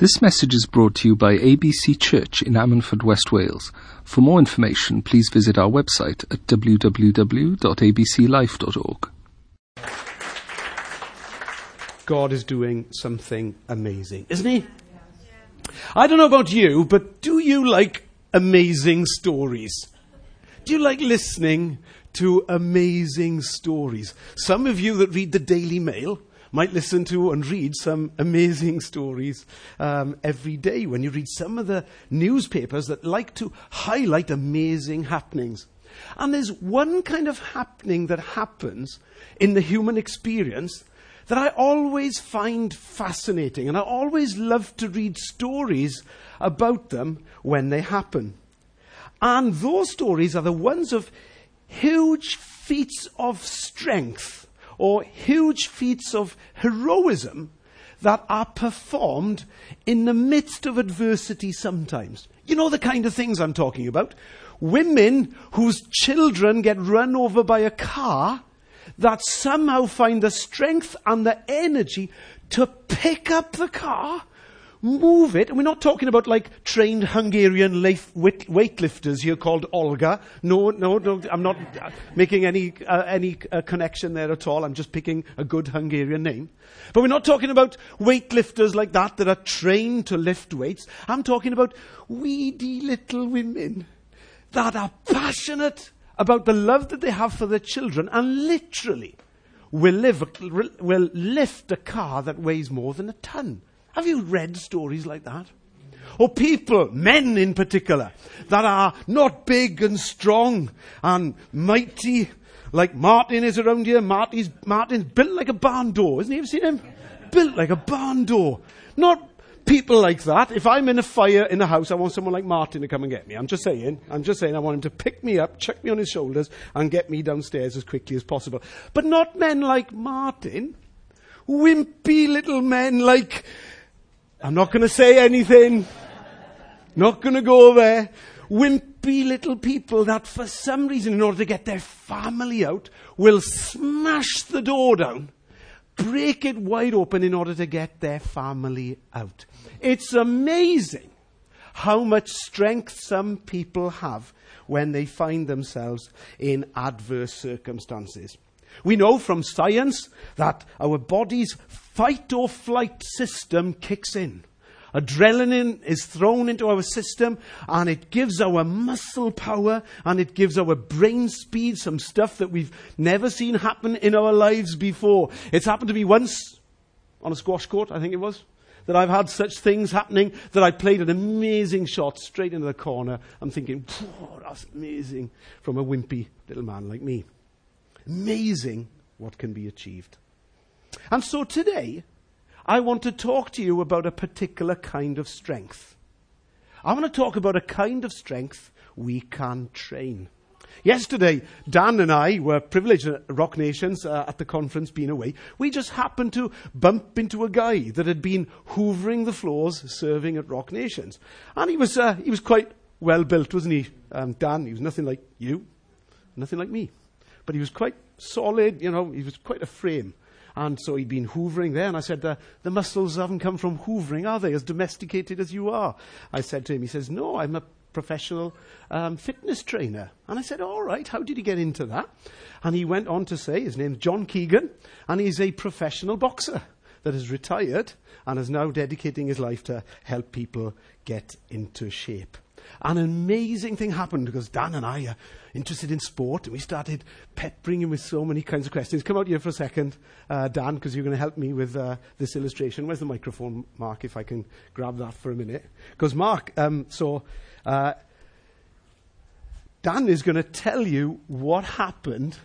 This message is brought to you by ABC Church in Ammanford, West Wales. For more information, please visit our website at www.abclife.org. God is doing something amazing, isn't He? I don't know about you, but do you like amazing stories? Do you like listening to amazing stories? Some of you that read the Daily Mail might listen to and read some amazing stories um, every day when you read some of the newspapers that like to highlight amazing happenings. And there's one kind of happening that happens in the human experience that I always find fascinating, and I always love to read stories about them when they happen. And those stories are the ones of huge feats of strength or huge feats of heroism that are performed in the midst of adversity sometimes. You know the kind of things I'm talking about? Women whose children get run over by a car that somehow find the strength and the energy to pick up the car move it. And we're not talking about like trained Hungarian weightlifters here called Olga. No, no, no. I'm not making any, uh, any uh, connection there at all. I'm just picking a good Hungarian name. But we're not talking about weightlifters like that that are trained to lift weights. I'm talking about weedy little women that are passionate about the love that they have for their children and literally will, live, will lift a car that weighs more than a ton. Have you read stories like that? Or people, men in particular, that are not big and strong and mighty, like Martin is around here. Martin's, Martin's built like a barn door, isn't he? Have seen him? Built like a barn door. Not people like that. If I'm in a fire in a house, I want someone like Martin to come and get me. I'm just saying. I'm just saying I want him to pick me up, chuck me on his shoulders, and get me downstairs as quickly as possible. But not men like Martin. Wimpy little men like I'm not going to say anything. Not going to go there. Wimpy little people that for some reason, in order to get their family out, will smash the door down, break it wide open in order to get their family out. It's amazing how much strength some people have when they find themselves in adverse circumstances. We know from science that our body's fight or flight system kicks in. Adrenaline is thrown into our system and it gives our muscle power and it gives our brain speed some stuff that we've never seen happen in our lives before. It's happened to me once on a squash court, I think it was, that I've had such things happening that I played an amazing shot straight into the corner. I'm thinking, that's amazing from a wimpy little man like me. Amazing what can be achieved. And so today, I want to talk to you about a particular kind of strength. I want to talk about a kind of strength we can train. Yesterday, Dan and I were privileged at Rock Nations uh, at the conference being away. We just happened to bump into a guy that had been hoovering the floors serving at Rock Nations. And he was, uh, he was quite well built, wasn't he? Um, Dan, he was nothing like you, nothing like me. But he was quite solid, you know, he was quite a frame. And so he'd been hoovering there, and I said, the, the muscles haven't come from hoovering, are they, as domesticated as you are? I said to him, he says, no, I'm a professional um, fitness trainer. And I said, all right, how did you get into that? And he went on to say, his name's John Keegan, and he's a professional boxer that has retired and is now dedicating his life to help people get into shape. An amazing thing happened because Dan and I are interested in sport and we started peppering him with so many kinds of questions. Come out here for a second, uh, Dan, because you're going to help me with uh, this illustration. Where's the microphone, Mark, if I can grab that for a minute? Because Mark, um, so uh, Dan is going to tell you what happened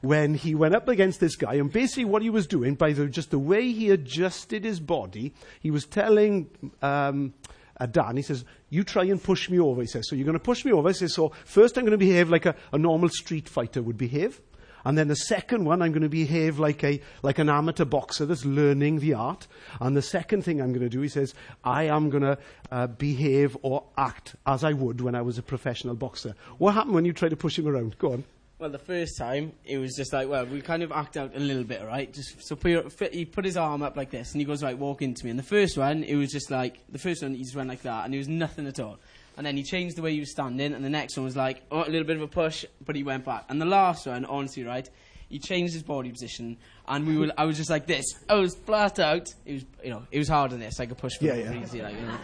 when he went up against this guy, and basically what he was doing, by the, just the way he adjusted his body, he was telling um, uh, Dan, he says, you try and push me over, he says. So you're going to push me over. He says, so first I'm going to behave like a, a normal street fighter would behave. And then the second one, I'm going to behave like, a, like an amateur boxer that's learning the art. And the second thing I'm going to do, he says, I am going to uh, behave or act as I would when I was a professional boxer. What happened when you tried to push him around? Go on. Well, the first time it was just like, well, we kind of act out a little bit, right? Just so put he put his arm up like this, and he goes right, walk into me. And the first one, it was just like the first one, he just went like that, and it was nothing at all. And then he changed the way he was standing, and the next one was like, oh, a little bit of a push, but he went back. And the last one, honestly, right, he changed his body position, and we were, I was just like this. I was flat out. It was, you know, it was hard on this. I could push for Yeah, yeah. easy, like, you know.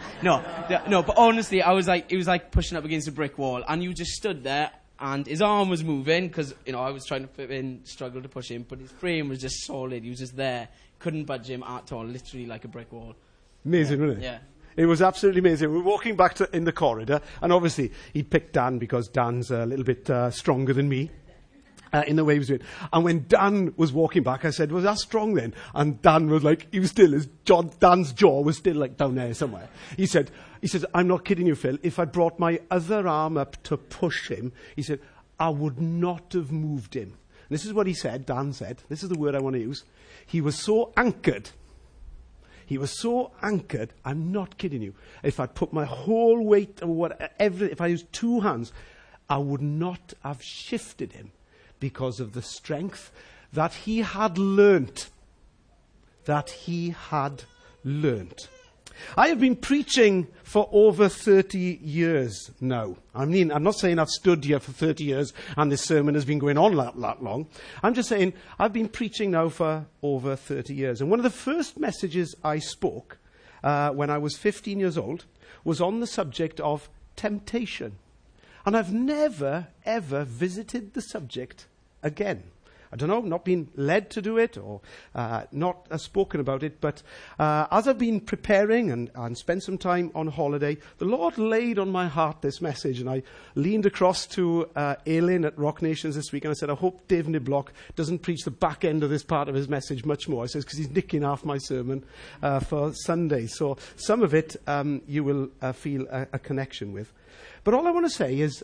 No, no, but honestly, I was like, it was like pushing up against a brick wall, and you just stood there, and his arm was moving because you know I was trying to fit in, struggled to push him, but his frame was just solid. He was just there, couldn't budge him at all, literally like a brick wall. Amazing, wasn't it? Yeah. It was absolutely amazing. We were walking back to, in the corridor, and obviously he picked Dan because Dan's a little bit uh, stronger than me. Uh, in the way he was doing. And when Dan was walking back, I said, was that strong then? And Dan was like, he was still, his jaw, Dan's jaw was still like down there somewhere. He said, he says, I'm not kidding you, Phil. If I brought my other arm up to push him, he said, I would not have moved him. And this is what he said, Dan said. This is the word I want to use. He was so anchored he was so anchored, I'm not kidding you. If I'd put my whole weight or whatever, if I used two hands, I would not have shifted him because of the strength that he had learnt. That he had learnt. I have been preaching for over 30 years now. I mean, I'm not saying I've stood here for 30 years and this sermon has been going on that, that long. I'm just saying I've been preaching now for over 30 years. And one of the first messages I spoke uh, when I was 15 years old was on the subject of temptation. And I've never, ever visited the subject again. I don't know, not been led to do it or uh, not uh, spoken about it, but uh, as I've been preparing and, and spent some time on holiday, the Lord laid on my heart this message, and I leaned across to uh, Aileen at Rock Nations this week, and I said, I hope Dave Niblock doesn't preach the back end of this part of his message much more. I says, because he's nicking half my sermon uh, for Sunday. So some of it um, you will uh, feel a, a connection with. But all I want to say is,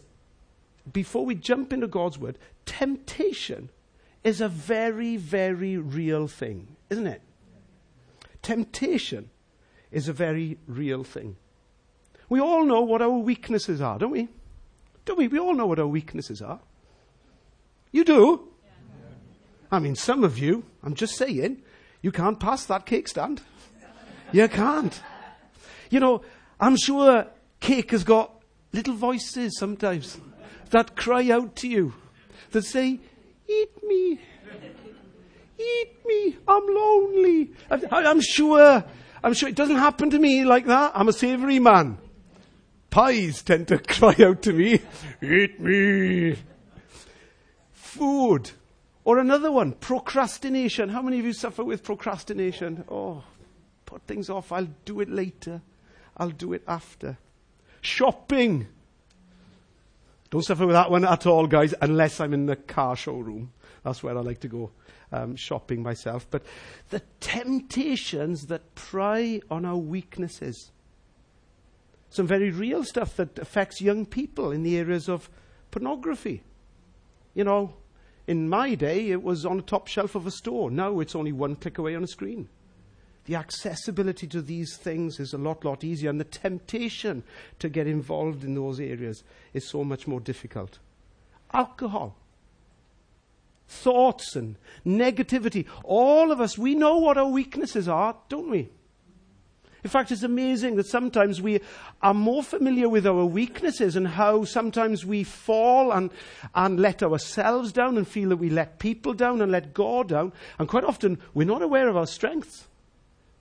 before we jump into God's word, temptation is a very, very real thing, isn't it? Temptation is a very real thing. We all know what our weaknesses are, don't we? Don't we? We all know what our weaknesses are. You do? I mean, some of you, I'm just saying, you can't pass that cake stand. You can't. You know, I'm sure cake has got little voices sometimes that cry out to you, that say, Eat me. Eat me. I'm lonely. I, am sure. I'm sure it doesn't happen to me like that. I'm a savoury man. Pies tend to cry out to me, Eat me. Food. Or another one, procrastination. How many of you suffer with procrastination? Oh, put things off. I'll do it later. I'll do it after. Shopping. Don't suffer with that one at all, guys, unless I'm in the car showroom. That's where I like to go um, shopping myself. But the temptations that pry on our weaknesses. Some very real stuff that affects young people in the areas of pornography. You know, in my day, it was on the top shelf of a store. Now it's only one click away on a screen. The accessibility to these things is a lot, lot easier, and the temptation to get involved in those areas is so much more difficult. Alcohol, thoughts, and negativity. All of us, we know what our weaknesses are, don't we? In fact, it's amazing that sometimes we are more familiar with our weaknesses and how sometimes we fall and, and let ourselves down and feel that we let people down and let God down. And quite often, we're not aware of our strengths.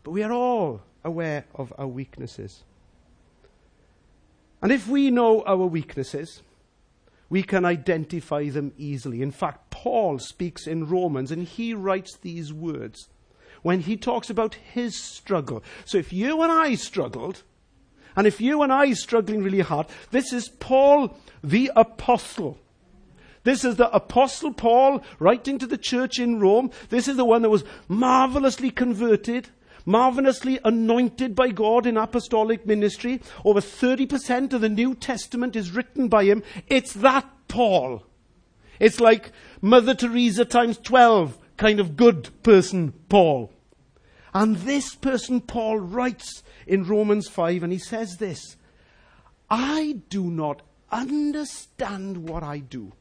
But we are all aware of our weaknesses. And if we know our weaknesses, we can identify them easily. In fact, Paul speaks in Romans and he writes these words when he talks about his struggle. So if you and I struggled, and if you and I are struggling really hard, this is Paul the Apostle. This is the Apostle Paul writing to the church in Rome. This is the one that was marvelously converted, marvelously anointed by God in apostolic ministry. Over 30% of the New Testament is written by him. It's that Paul. It's like Mother Teresa times 12 kind of good person Paul. And this person Paul writes in Romans 5 and he says this I do not understand what I do.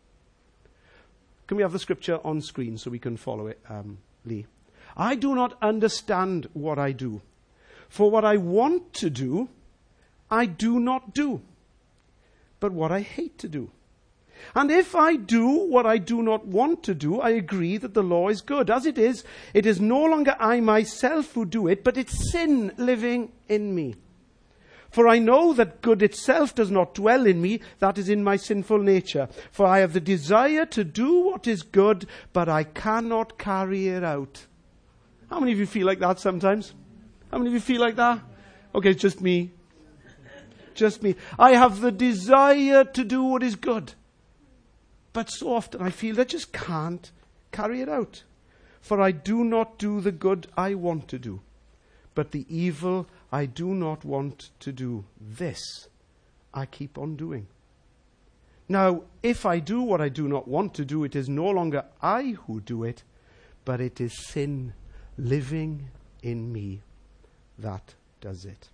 Can we have the scripture on screen so we can follow it, um, Lee? I do not understand what I do. For what I want to do, I do not do, but what I hate to do. And if I do what I do not want to do, I agree that the law is good. As it is, it is no longer I myself who do it, but it's sin living in me. For I know that good itself does not dwell in me, that is in my sinful nature. For I have the desire to do what is good, but I cannot carry it out. How many of you feel like that sometimes? How many of you feel like that? Okay, it's just me. Just me. I have the desire to do what is good. But so often I feel I just can't carry it out. For I do not do the good I want to do, but the evil I do not want to do. This I keep on doing. Now, if I do what I do not want to do, it is no longer I who do it, but it is sin living in me that does it.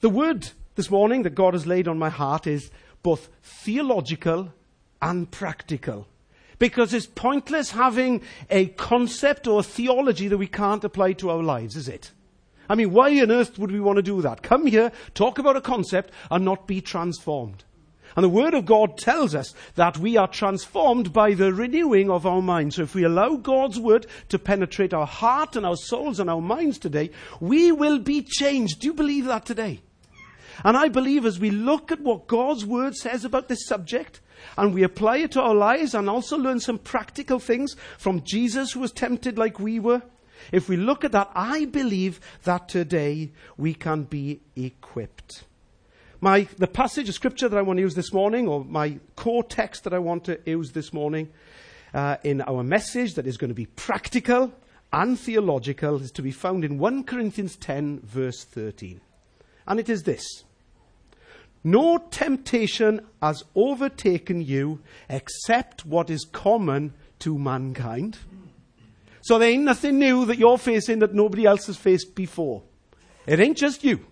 The word this morning that God has laid on my heart is both theological and practical. Because it's pointless having a concept or a theology that we can't apply to our lives, is it? I mean, why on earth would we want to do that? Come here, talk about a concept, and not be transformed. And the Word of God tells us that we are transformed by the renewing of our mind. So if we allow God's Word to penetrate our heart and our souls and our minds today, we will be changed. Do you believe that today? And I believe as we look at what God's Word says about this subject, and we apply it to our lives and also learn some practical things from Jesus who was tempted like we were, if we look at that, I believe that today we can be equipped. My, the passage of scripture that I want to use this morning, or my core text that I want to use this morning uh, in our message that is going to be practical and theological, is to be found in 1 Corinthians 10, verse 13. And it is this No temptation has overtaken you except what is common to mankind. So there ain't nothing new that you're facing that nobody else has faced before. It ain't just you.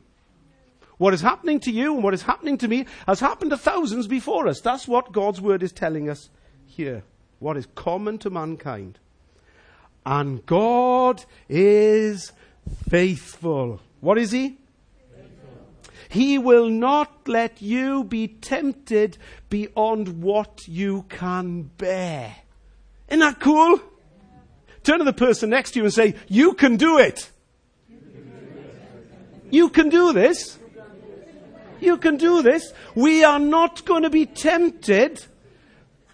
What is happening to you and what is happening to me has happened to thousands before us. That's what God's word is telling us here. What is common to mankind. And God is faithful. What is He? He will not let you be tempted beyond what you can bear. Isn't that cool? Turn to the person next to you and say, You can do it. You can do this. You can do this. We are not going to be tempted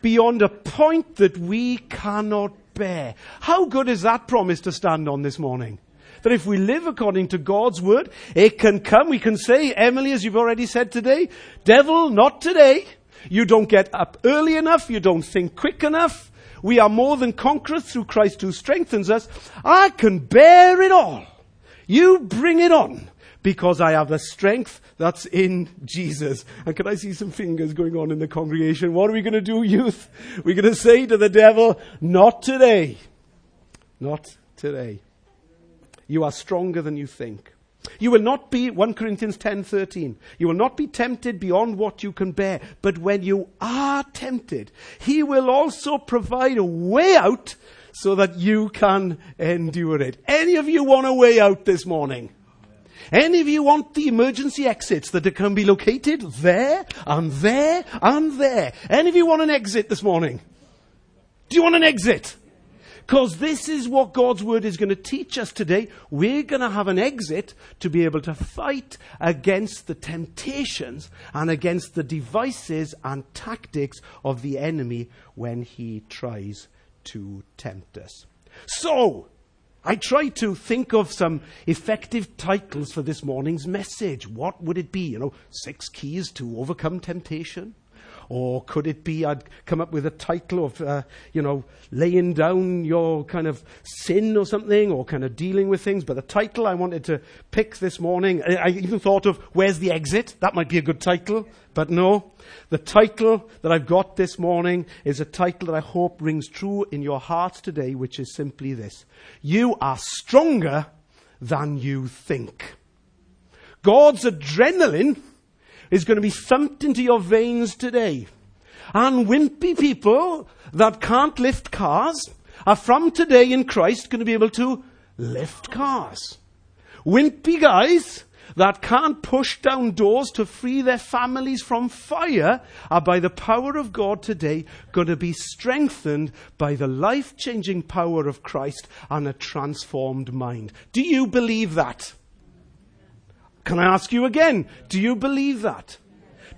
beyond a point that we cannot bear. How good is that promise to stand on this morning? That if we live according to God's word, it can come. We can say, Emily, as you've already said today, devil, not today. You don't get up early enough. You don't think quick enough. We are more than conquerors through Christ who strengthens us. I can bear it all. You bring it on because I have the strength that's in Jesus. And can I see some fingers going on in the congregation? What are we going to do, youth? We're going to say to the devil, not today. Not today. You are stronger than you think. You will not be 1 Corinthians 10:13. You will not be tempted beyond what you can bear, but when you are tempted, he will also provide a way out so that you can endure it. Any of you want a way out this morning? Any of you want the emergency exits that can be located there and there and there? Any of you want an exit this morning? Do you want an exit? Because this is what God's word is going to teach us today. We're going to have an exit to be able to fight against the temptations and against the devices and tactics of the enemy when he tries to tempt us. So, I tried to think of some effective titles for this morning's message. What would it be? You know, six keys to overcome temptation? Or could it be I'd come up with a title of, uh, you know, laying down your kind of sin or something, or kind of dealing with things? But the title I wanted to pick this morning, I even thought of Where's the Exit? That might be a good title. But no. The title that I've got this morning is a title that I hope rings true in your hearts today, which is simply this You are stronger than you think. God's adrenaline is going to be thumped into your veins today. And wimpy people that can't lift cars are from today in Christ going to be able to lift cars. Wimpy guys that can't push down doors to free their families from fire are by the power of God today going to be strengthened by the life changing power of Christ and a transformed mind. Do you believe that? Can I ask you again? Do you believe that?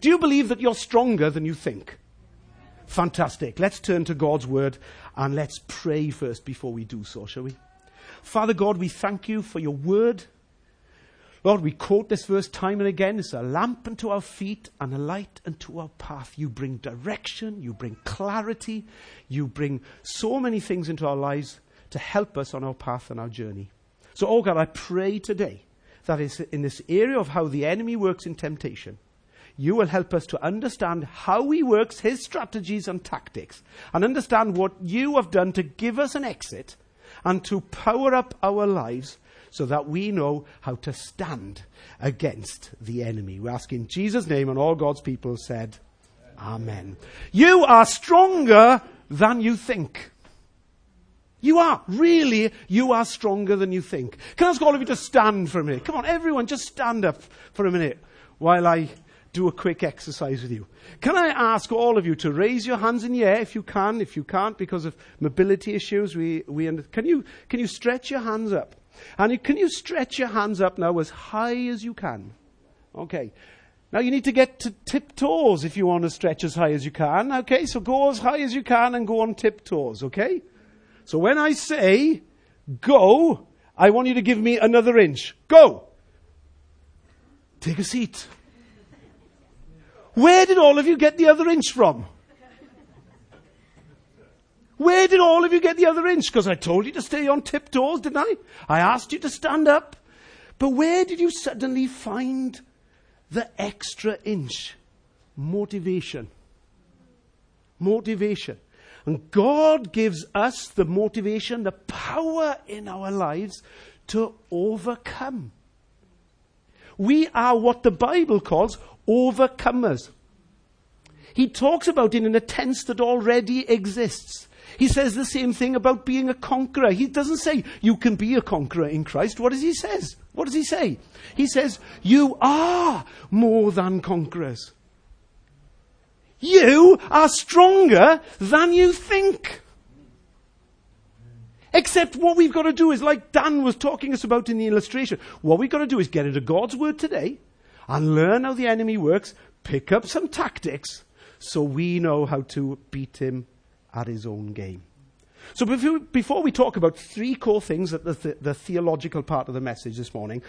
Do you believe that you're stronger than you think? Fantastic. Let's turn to God's word and let's pray first before we do so, shall we? Father God, we thank you for your word. Lord, we quote this verse time and again. It's a lamp unto our feet and a light unto our path. You bring direction, you bring clarity, you bring so many things into our lives to help us on our path and our journey. So, oh God, I pray today that is in this area of how the enemy works in temptation, you will help us to understand how he works, his strategies and tactics, and understand what you have done to give us an exit and to power up our lives so that we know how to stand against the enemy. We ask in Jesus' name, and all God's people said, Amen. You are stronger than you think. You are. Really, you are stronger than you think. Can I ask all of you to stand for a minute? Come on, everyone, just stand up for a minute while I do a quick exercise with you. Can I ask all of you to raise your hands in the air if you can? If you can't, because of mobility issues, we, we can, you, can you stretch your hands up? And you, can you stretch your hands up now as high as you can? Okay. Now you need to get to tiptoes if you want to stretch as high as you can. Okay, so go as high as you can and go on tiptoes. Okay? So when I say go, I want you to give me another inch. Go! Take a seat. Where did all of you get the other inch from? Where did all of you get the other inch? Because I told you to stay on tiptoes, didn't I? I asked you to stand up. But where did you suddenly find the extra inch? Motivation. Motivation. And God gives us the motivation, the power in our lives to overcome. We are what the Bible calls overcomers. He talks about it in a tense that already exists. He says the same thing about being a conqueror. He doesn't say you can be a conqueror in Christ. What does he says? What does he say? He says you are more than conquerors. You are stronger than you think. Except what we've got to do is, like Dan was talking us about in the illustration, what we've got to do is get into God's Word today and learn how the enemy works, pick up some tactics so we know how to beat him at his own game. So before, we talk about three core things, that the, the, the theological part of the message this morning,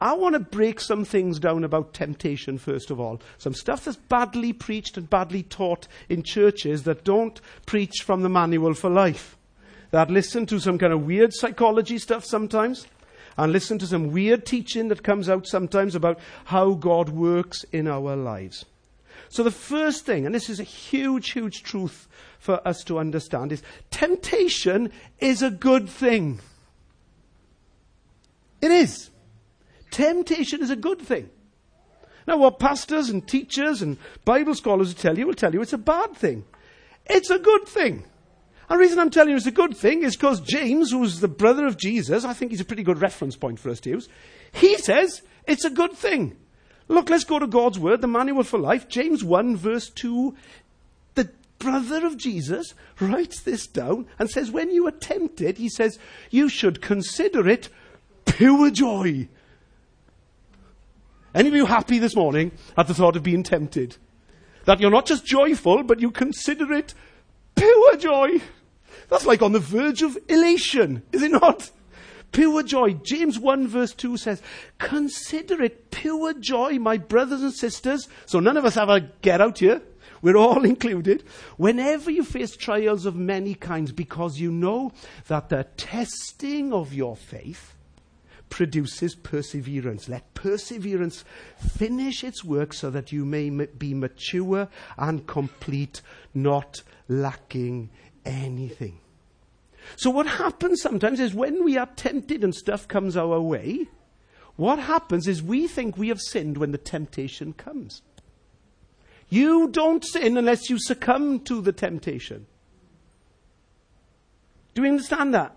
I want to break some things down about temptation first of all. Some stuff that's badly preached and badly taught in churches that don't preach from the manual for life. That listen to some kind of weird psychology stuff sometimes, and listen to some weird teaching that comes out sometimes about how God works in our lives. So the first thing, and this is a huge, huge truth for us to understand is temptation is a good thing. It is. Temptation is a good thing. Now, what pastors and teachers and Bible scholars will tell you will tell you it's a bad thing. It's a good thing. And the reason I'm telling you it's a good thing is because James, who's the brother of Jesus, I think he's a pretty good reference point for us to use, he says it's a good thing. Look, let's go to God's Word, the Manual for Life, James 1, verse 2 The brother of Jesus, writes this down and says, when you are tempted, he says, you should consider it pure joy. Any of you happy this morning at the thought of being tempted? That you're not just joyful, but you consider it pure joy. That's like on the verge of elation, is it not? Pure joy. James 1 verse 2 says, Consider it pure joy, my brothers and sisters. So none of us have a get out here. We're all included. Whenever you face trials of many kinds, because you know that the testing of your faith produces perseverance. Let perseverance finish its work so that you may be mature and complete, not lacking anything. So, what happens sometimes is when we are tempted and stuff comes our way, what happens is we think we have sinned when the temptation comes. You don't sin unless you succumb to the temptation. Do we understand that?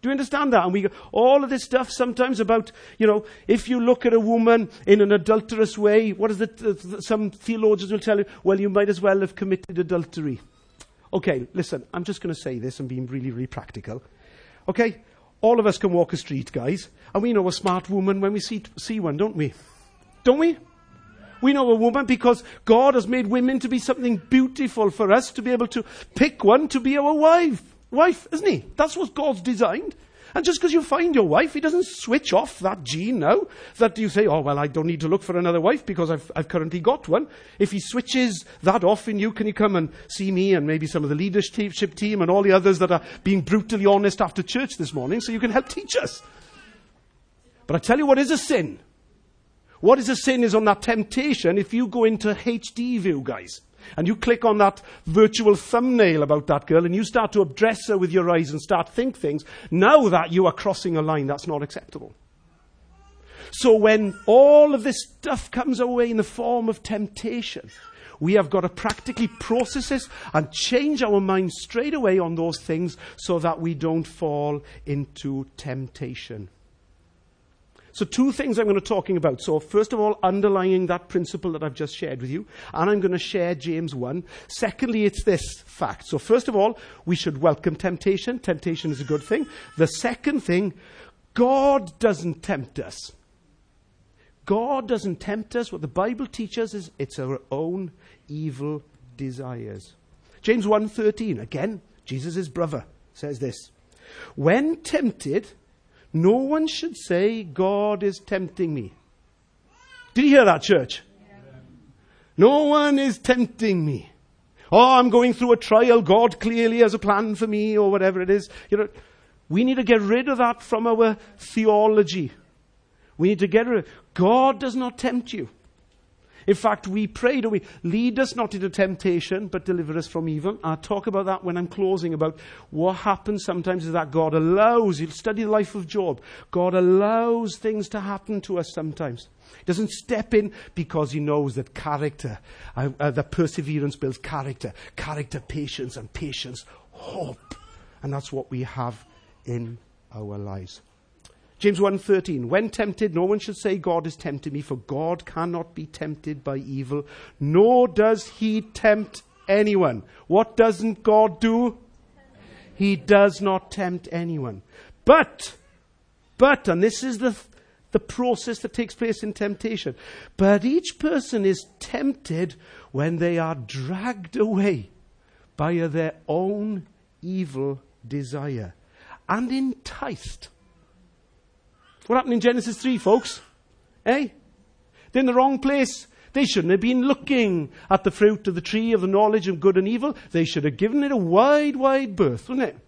Do you understand that? And we all of this stuff sometimes about, you know, if you look at a woman in an adulterous way, what is it? Uh, some theologians will tell you, well, you might as well have committed adultery. Okay, listen, I'm just going to say this and being really, really practical. Okay? All of us can walk a street, guys, and we know a smart woman when we see, see one, don't we? Don't we? We know a woman because God has made women to be something beautiful for us to be able to pick one to be our wife wife, isn't he? That's what God's designed. And just because you find your wife, he doesn't switch off that gene now. That you say, oh, well, I don't need to look for another wife because I've, I've currently got one. If he switches that off in you, can you come and see me and maybe some of the leadership team and all the others that are being brutally honest after church this morning so you can help teach us? But I tell you what is a sin. What is a sin is on that temptation if you go into HD view, guys and you click on that virtual thumbnail about that girl and you start to address her with your eyes and start think things, now that you are crossing a line that's not acceptable. So when all of this stuff comes our way in the form of temptation, we have got to practically process this and change our mind straight away on those things so that we don't fall into temptation. So, two things I'm going to be talking about. So, first of all, underlying that principle that I've just shared with you, and I'm going to share James 1. Secondly, it's this fact. So, first of all, we should welcome temptation. Temptation is a good thing. The second thing, God doesn't tempt us. God doesn't tempt us. What the Bible teaches is it's our own evil desires. James 1:13 again, Jesus' brother says this. When tempted, no one should say, God is tempting me. Did you hear that, church? No one is tempting me. Oh, I'm going through a trial. God clearly has a plan for me, or whatever it is. You know, we need to get rid of that from our theology. We need to get rid of God does not tempt you. In fact, we pray, do we? Lead us not into temptation, but deliver us from evil. I'll talk about that when I'm closing, about what happens sometimes is that God allows, you'll study the life of Job, God allows things to happen to us sometimes. He doesn't step in because he knows that character, uh, uh, that perseverance builds character, character, patience, and patience, hope. And that's what we have in our lives. James 1:13 When tempted no one should say God is tempting me for God cannot be tempted by evil nor does he tempt anyone. What doesn't God do? He does not tempt anyone. But but and this is the the process that takes place in temptation. But each person is tempted when they are dragged away by their own evil desire and enticed what happened in Genesis 3, folks? Eh? They're in the wrong place. They shouldn't have been looking at the fruit of the tree of the knowledge of good and evil. They should have given it a wide, wide berth, wouldn't it?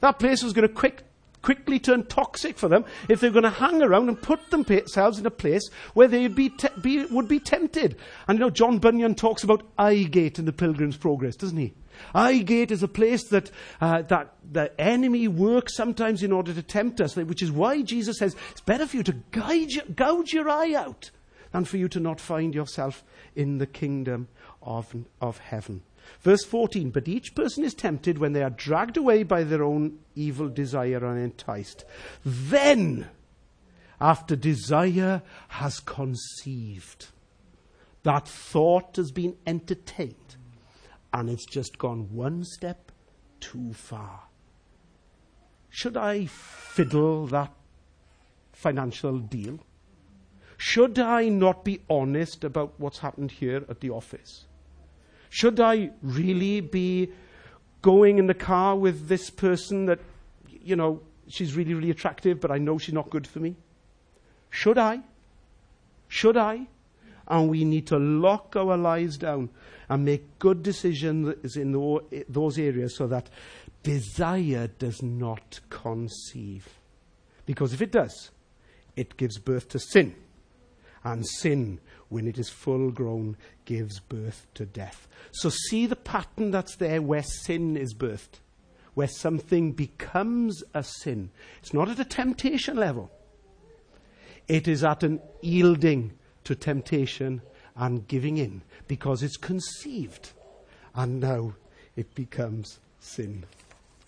That place was going to quick, quickly turn toxic for them if they're going to hang around and put themselves in a place where they be, te- be, would be tempted. And you know, John Bunyan talks about eye gate in the Pilgrim's Progress, doesn't he? Eye gate is a place that, uh, that the enemy works sometimes in order to tempt us, which is why Jesus says it's better for you to gouge, gouge your eye out than for you to not find yourself in the kingdom of, of heaven. Verse 14, but each person is tempted when they are dragged away by their own evil desire and enticed. Then, after desire has conceived, that thought has been entertained and it's just gone one step too far. Should I fiddle that financial deal? Should I not be honest about what's happened here at the office? Should I really be going in the car with this person that, you know, she's really, really attractive, but I know she's not good for me? Should I? Should I? And we need to lock our lives down and make good decisions in those areas so that desire does not conceive. Because if it does, it gives birth to sin. And sin, when it is full grown, gives birth to death. So see the pattern that's there where sin is birthed, where something becomes a sin. It's not at a temptation level, it is at an yielding to temptation and giving in because it's conceived. And now it becomes sin.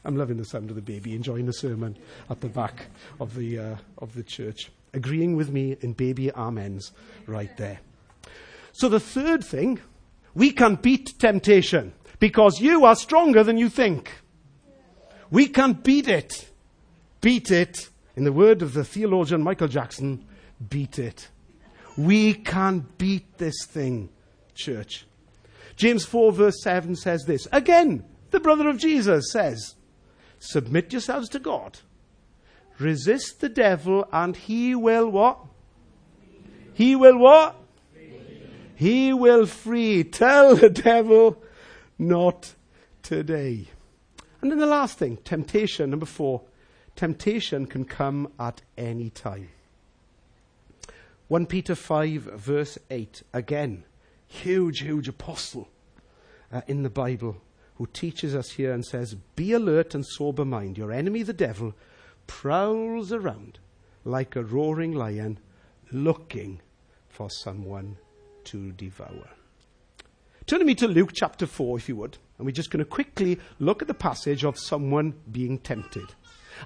I'm loving the sound of the baby enjoying the sermon at the back of the, uh, of the church, agreeing with me in baby amens right there. So the third thing, we can beat temptation because you are stronger than you think. We can beat it. Beat it. In the word of the theologian Michael Jackson, beat it. We can't beat this thing, church. James 4 verse 7 says this. Again, the brother of Jesus says, Submit yourselves to God. Resist the devil and he will what? He will what? He will free. Tell the devil, not today. And then the last thing, temptation, number four. Temptation can come at any time. 1 Peter 5, verse 8. Again, huge, huge apostle uh, in the Bible who teaches us here and says, Be alert and sober mind. Your enemy, the devil, prowls around like a roaring lion looking for someone to devour. Turn me to Luke chapter 4, if you would, and we're just going to quickly look at the passage of someone being tempted.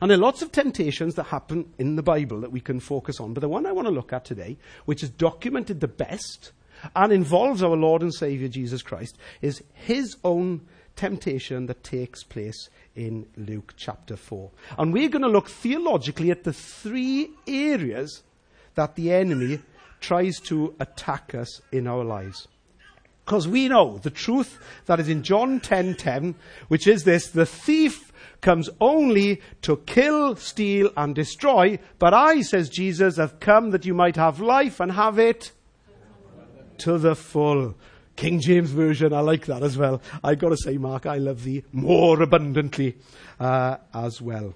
And there are lots of temptations that happen in the Bible that we can focus on, but the one I want to look at today, which is documented the best and involves our Lord and Savior Jesus Christ, is his own temptation that takes place in Luke chapter 4. And we're going to look theologically at the three areas that the enemy tries to attack us in our lives. Because we know the truth that is in John 10:10, 10, 10, which is this: the thief comes only to kill, steal, and destroy. But I, says Jesus, have come that you might have life and have it to the full. King James Version, I like that as well. I've got to say, Mark, I love thee more abundantly uh, as well.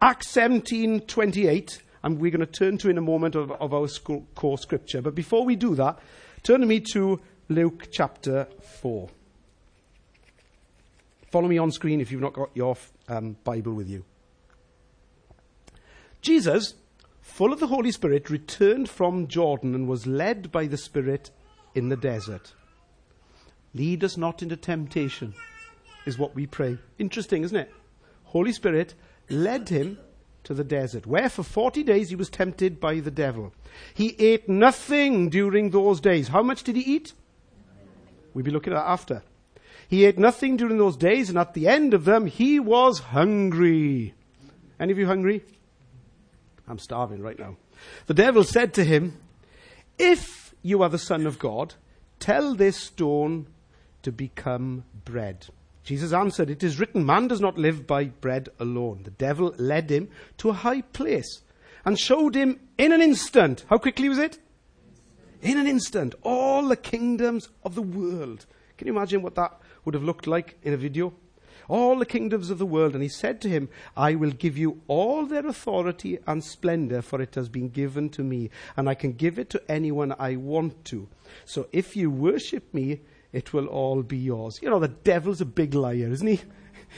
Acts 17:28, and we're going to turn to in a moment of, of our school, core scripture. But before we do that, turn to me to Luke chapter 4. Follow me on screen if you've not got your um, Bible with you. Jesus, full of the Holy Spirit, returned from Jordan and was led by the Spirit in the desert. Lead us not into temptation, is what we pray. Interesting, isn't it? Holy Spirit led him to the desert, where for 40 days he was tempted by the devil. He ate nothing during those days. How much did he eat? We'll be looking at that after. He ate nothing during those days, and at the end of them, he was hungry. Any of you hungry? I'm starving right now. The devil said to him, If you are the Son of God, tell this stone to become bread. Jesus answered, It is written, Man does not live by bread alone. The devil led him to a high place and showed him in an instant. How quickly was it? In an instant, all the kingdoms of the world. Can you imagine what that would have looked like in a video? All the kingdoms of the world. And he said to him, I will give you all their authority and splendor, for it has been given to me, and I can give it to anyone I want to. So if you worship me, it will all be yours. You know, the devil's a big liar, isn't he?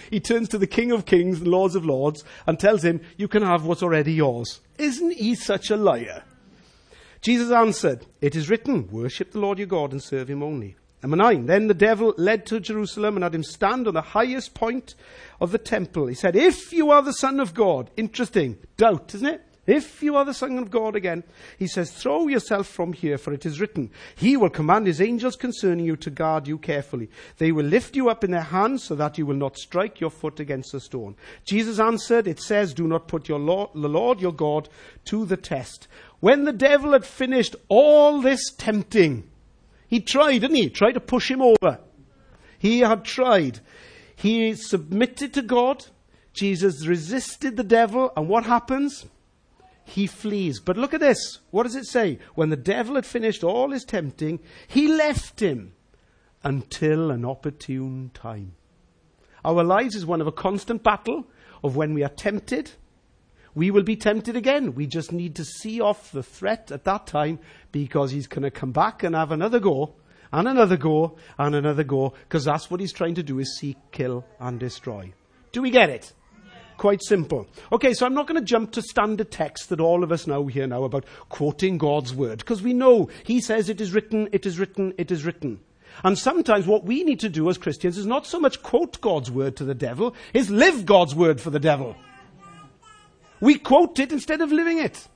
He turns to the King of Kings and Lords of Lords and tells him, You can have what's already yours. Isn't he such a liar? Jesus answered, It is written, Worship the Lord your God and serve him only. Number nine, then the devil led to Jerusalem and had him stand on the highest point of the temple. He said, If you are the Son of God, interesting, doubt, isn't it? If you are the Son of God again, he says, throw yourself from here, for it is written, He will command His angels concerning you to guard you carefully. They will lift you up in their hands so that you will not strike your foot against a stone. Jesus answered, It says, Do not put your Lord, the Lord your God to the test. When the devil had finished all this tempting, he tried, didn't he? Tried to push him over. He had tried. He submitted to God. Jesus resisted the devil, and what happens? He flees. But look at this. What does it say? When the devil had finished all his tempting, he left him until an opportune time. Our lives is one of a constant battle of when we are tempted we will be tempted again. We just need to see off the threat at that time because he's going to come back and have another go and another go and another go because that's what he's trying to do is seek, kill and destroy. Do we get it? Quite simple. Okay, so I'm not going to jump to standard text that all of us know here now about quoting God's word, because we know He says it is written, it is written, it is written. And sometimes what we need to do as Christians is not so much quote God's word to the devil, is live God's word for the devil. We quote it instead of living it.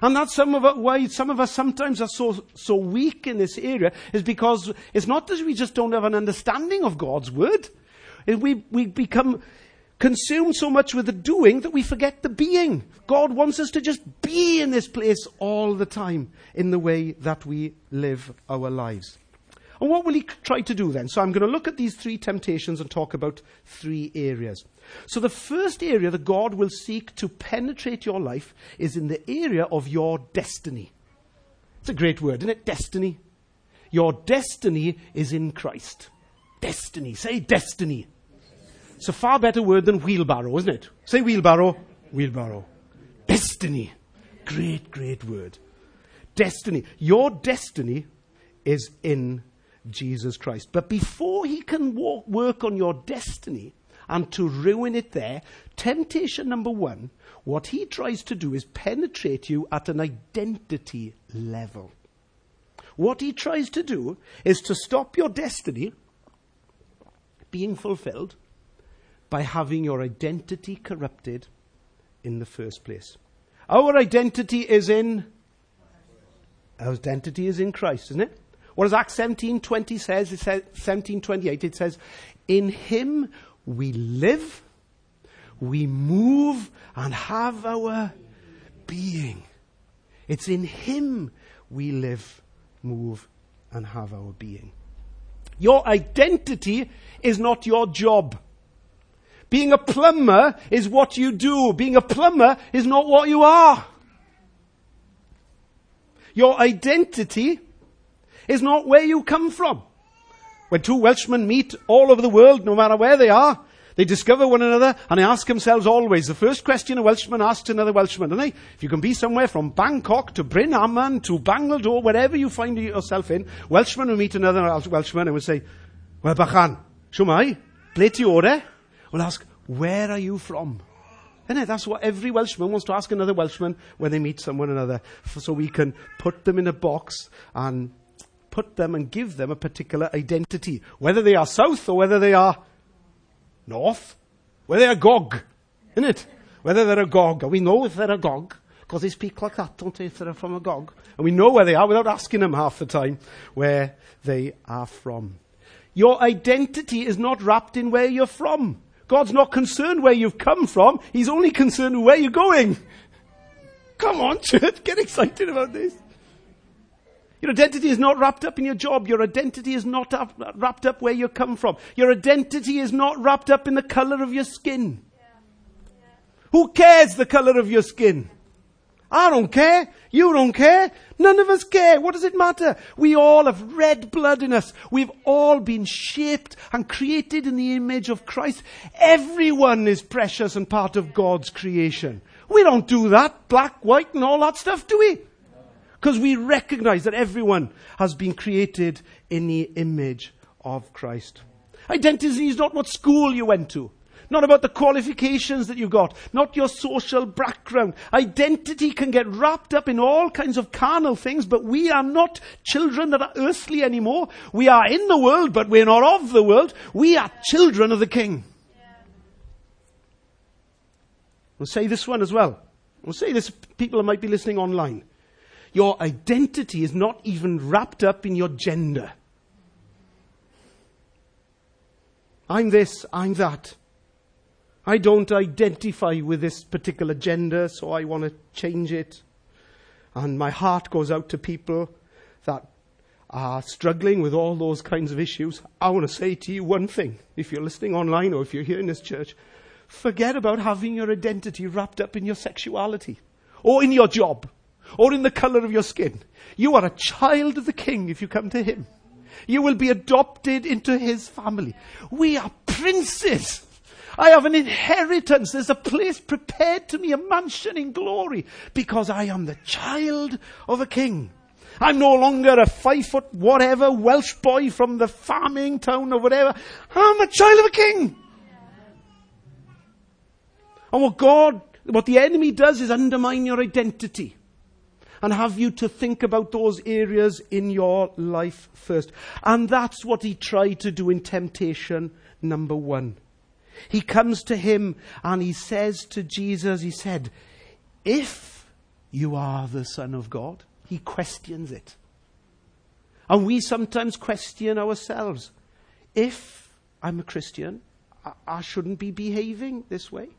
And that's some of why some of us sometimes are so, so weak in this area is because it's not that we just don't have an understanding of God's word. We, we become consumed so much with the doing that we forget the being. God wants us to just be in this place all the time in the way that we live our lives. And what will he try to do then? So I'm going to look at these three temptations and talk about three areas. So the first area that God will seek to penetrate your life is in the area of your destiny. It's a great word, isn't it? Destiny. Your destiny is in Christ. Destiny. Say destiny. It's a far better word than wheelbarrow, isn't it? Say wheelbarrow. Wheelbarrow. Destiny. Great, great word. Destiny. Your destiny is in Jesus Christ. But before he can walk, work on your destiny and to ruin it there, temptation number one, what he tries to do is penetrate you at an identity level. What he tries to do is to stop your destiny being fulfilled by having your identity corrupted in the first place. Our identity is in our identity is in Christ, isn't it? What does Acts 17.20 says? It says 17.28. It says, In him we live, we move, and have our being. It's in him we live, move, and have our being. Your identity is not your job. Being a plumber is what you do. Being a plumber is not what you are. Your identity is not where you come from. When two Welshmen meet all over the world, no matter where they are, they discover one another and they ask themselves always the first question a Welshman asks another Welshman, don't they? If you can be somewhere from Bangkok to Bryn Aman to Bangladesh, wherever you find yourself in, Welshman will meet another Welshman and will say, Wel, bachan, siwmai, ble ore? We'll ask, where are you from? Isn't it? That's what every Welshman wants to ask another Welshman when they meet someone another, so we can put them in a box and put them and give them a particular identity, whether they are south or whether they are north, whether they're Gog, isn't it? Whether they're a Gog, we know if they're a Gog, because they speak like that, don't they, if they're from a Gog. And we know where they are without asking them half the time where they are from. Your identity is not wrapped in where you're from. God's not concerned where you've come from. He's only concerned where you're going. Come on, church, get excited about this. Your identity is not wrapped up in your job. Your identity is not up, wrapped up where you come from. Your identity is not wrapped up in the color of your skin. Who cares the color of your skin? I don't care. You don't care. None of us care. What does it matter? We all have red blood in us. We've all been shaped and created in the image of Christ. Everyone is precious and part of God's creation. We don't do that, black, white, and all that stuff, do we? Because we recognize that everyone has been created in the image of Christ. Identity is not what school you went to. Not about the qualifications that you got. Not your social background. Identity can get wrapped up in all kinds of carnal things, but we are not children that are earthly anymore. We are in the world, but we're not of the world. We are children of the King. We'll say this one as well. We'll say this, people that might be listening online. Your identity is not even wrapped up in your gender. I'm this, I'm that. I don't identify with this particular gender, so I want to change it. And my heart goes out to people that are struggling with all those kinds of issues. I want to say to you one thing. If you're listening online or if you're here in this church, forget about having your identity wrapped up in your sexuality or in your job or in the color of your skin. You are a child of the king if you come to him. You will be adopted into his family. We are princes. I have an inheritance. There's a place prepared to me, a mansion in glory, because I am the child of a king. I'm no longer a five foot whatever Welsh boy from the farming town or whatever. I'm a child of a king. And what God, what the enemy does is undermine your identity and have you to think about those areas in your life first. And that's what he tried to do in temptation number one. He comes to him and he says to Jesus, he said, if you are the Son of God, he questions it. And we sometimes question ourselves. If I'm a Christian, I, I shouldn't be behaving this way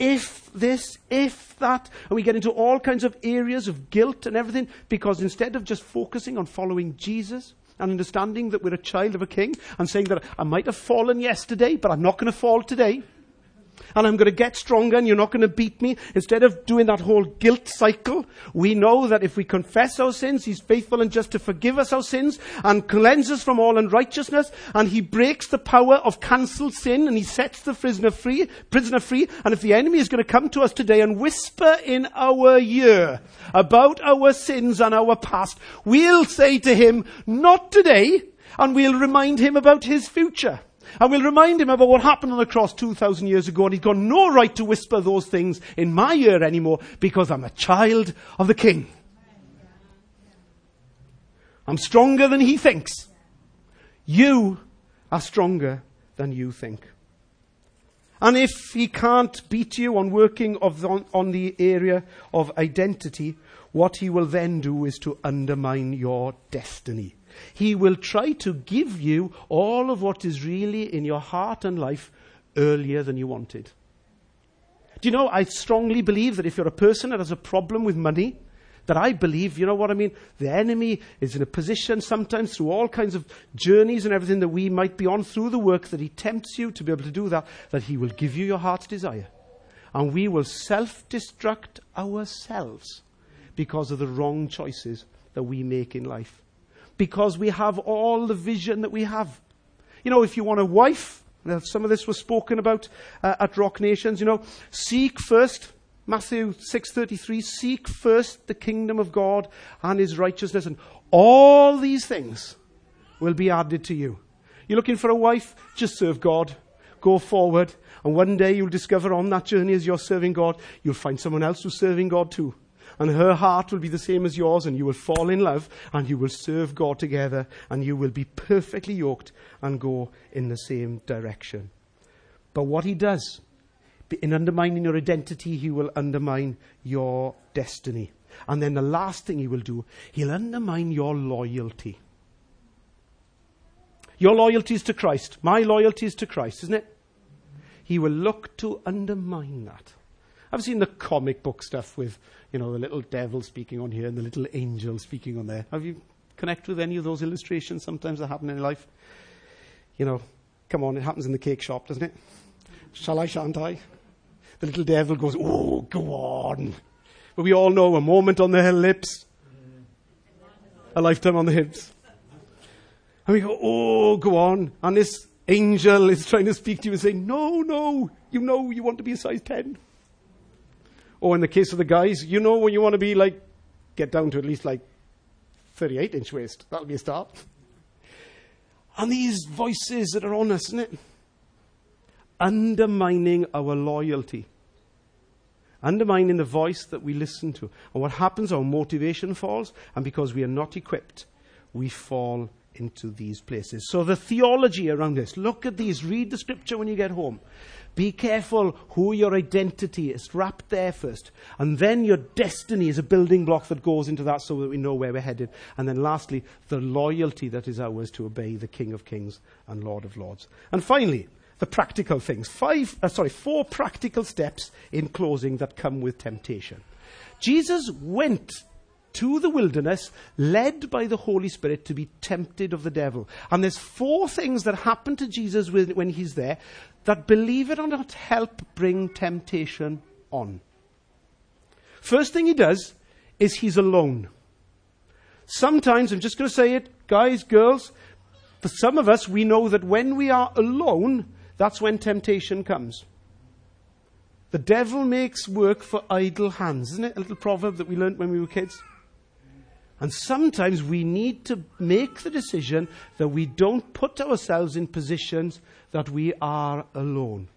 if this, if that. And we get into all kinds of areas of guilt and everything because instead of just focusing on following Jesus and understanding that we're a child of a king and saying that I might have fallen yesterday, but I'm not going to fall today and I'm going to get stronger and you're not going to beat me. Instead of doing that whole guilt cycle, we know that if we confess our sins, He's faithful and just to forgive us our sins and cleanse us from all unrighteousness. And He breaks the power of cancelled sin and He sets the prisoner free, prisoner free. And if the enemy is going to come to us today and whisper in our ear about our sins and our past, we'll say to him, not today, and we'll remind him about his future. And we'll remind him about what happened on the cross 2,000 years ago. And he's got no right to whisper those things in my ear anymore because I'm a child of the King. I'm stronger than he thinks. You are stronger than you think. And if he can't beat you on working of the, on, on the area of identity, what he will then do is to undermine your destiny. He will try to give you all of what is really in your heart and life earlier than you wanted. Do you know, I strongly believe that if you're a person that has a problem with money, that I believe, you know what I mean? The enemy is in a position sometimes through all kinds of journeys and everything that we might be on through the work that he tempts you to be able to do that, that he will give you your heart's desire. And we will self destruct ourselves because of the wrong choices that we make in life because we have all the vision that we have. You know, if you want a wife, some of this was spoken about uh, at Rock Nations, you know, seek first, Matthew 6.33, seek first the kingdom of God and his righteousness, and all these things will be added to you. You're looking for a wife? Just serve God. Go forward. And one day you'll discover on that journey as you're serving God, you'll find someone else who's serving God too and her heart will be the same as yours, and you will fall in love, and you will serve God together, and you will be perfectly yoked and go in the same direction. But what he does, in undermining your identity, he will undermine your destiny. And then the last thing he will do, he'll undermine your loyalty. Your loyalty is to Christ. My loyalty is to Christ, isn't it? He will look to undermine that. I've seen the comic book stuff with you know, the little devil speaking on here and the little angel speaking on there. Have you connect with any of those illustrations sometimes that happen in life? You know, come on, it happens in the cake shop, doesn't it? Shall I, shan't I? The little devil goes, oh, go on. But we all know a moment on the lips, a lifetime on the hips. And we go, oh, go on. And this angel is trying to speak to you and say, no, no, you know you want to be a size 10. Or in the case of the guys, you know when you want to be like, get down to at least like 38 inch waist. That'll be a start. And these voices that are on us, isn't it? Undermining our loyalty. Undermining the voice that we listen to. And what happens, our motivation falls, and because we are not equipped, we fall into these places. So the theology around this, look at these, read the scripture when you get home. Be careful who your identity is wrapped there first. And then your destiny is a building block that goes into that so that we know where we're headed. And then lastly, the loyalty that is ours to obey the King of Kings and Lord of Lords. And finally, the practical things. Five, uh, sorry, four practical steps in closing that come with temptation. Jesus went to the wilderness, led by the Holy Spirit to be tempted of the devil. And there's four things that happen to Jesus when he's there that, believe it or not, help bring temptation on. First thing he does is he's alone. Sometimes, I'm just going to say it, guys, girls, for some of us, we know that when we are alone, that's when temptation comes. The devil makes work for idle hands, isn't it? A little proverb that we learnt when we were kids. And sometimes we need to make the decision that we don't put ourselves in positions that we are alone.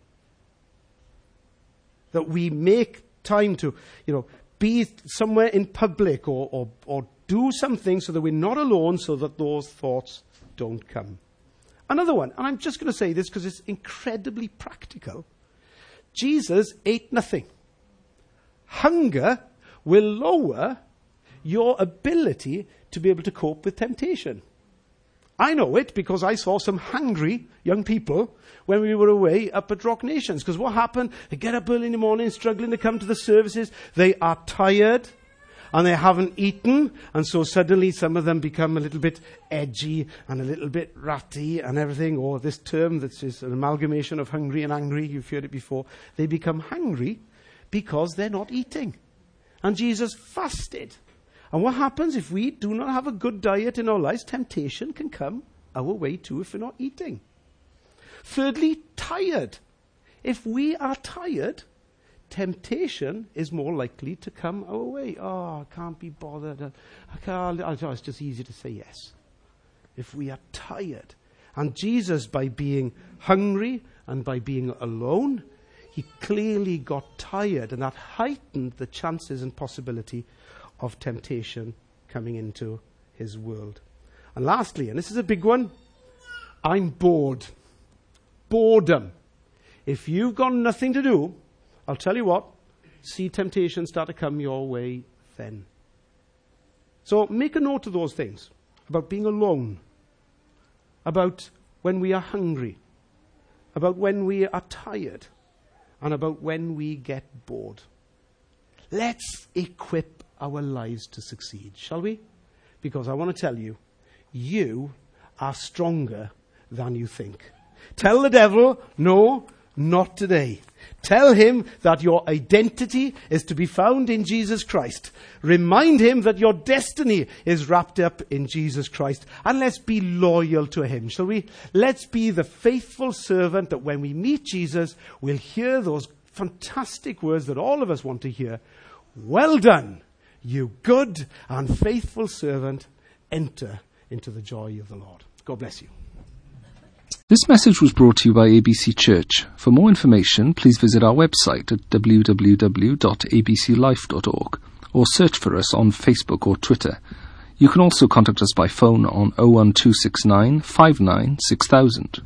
that we make time to, you know, be somewhere in public or, or, or do something so that we're not alone so that those thoughts don't come. Another one, and I'm just going to say this because it's incredibly practical. Jesus ate nothing. Hunger will lower your ability to be able to cope with temptation. I know it because I saw some hungry young people when we were away up at Rock Nations. Because what happened? They get up early in the morning, struggling to come to the services. They are tired and they haven't eaten, and so suddenly some of them become a little bit edgy and a little bit ratty and everything, or this term that is an amalgamation of hungry and angry, you've heard it before. They become hungry because they're not eating. And Jesus fasted. And what happens if we do not have a good diet in our lives? Temptation can come our way too if we're not eating. Thirdly, tired. If we are tired, temptation is more likely to come our way. Oh, I can't be bothered. I can't, it's just easy to say yes. If we are tired. And Jesus, by being hungry and by being alone, he clearly got tired, and that heightened the chances and possibility of temptation coming into his world. And lastly, and this is a big one, I'm bored. Boredom. If you've got nothing to do, I'll tell you what, see temptation start to come your way then. So make a note of those things about being alone, about when we are hungry, about when we are tired, and about when we get bored. Let's equip our lives to succeed, shall we? Because I want to tell you, you are stronger than you think. Tell the devil, no, not today. Tell him that your identity is to be found in Jesus Christ. Remind him that your destiny is wrapped up in Jesus Christ. And let's be loyal to him, shall we? Let's be the faithful servant that when we meet Jesus, we'll hear those fantastic words that all of us want to hear. Well done, you good and faithful servant. Enter into the joy of the Lord. God bless you. This message was brought to you by ABC Church. For more information, please visit our website at www.abclife.org or search for us on Facebook or Twitter. You can also contact us by phone on 01269 59 6000.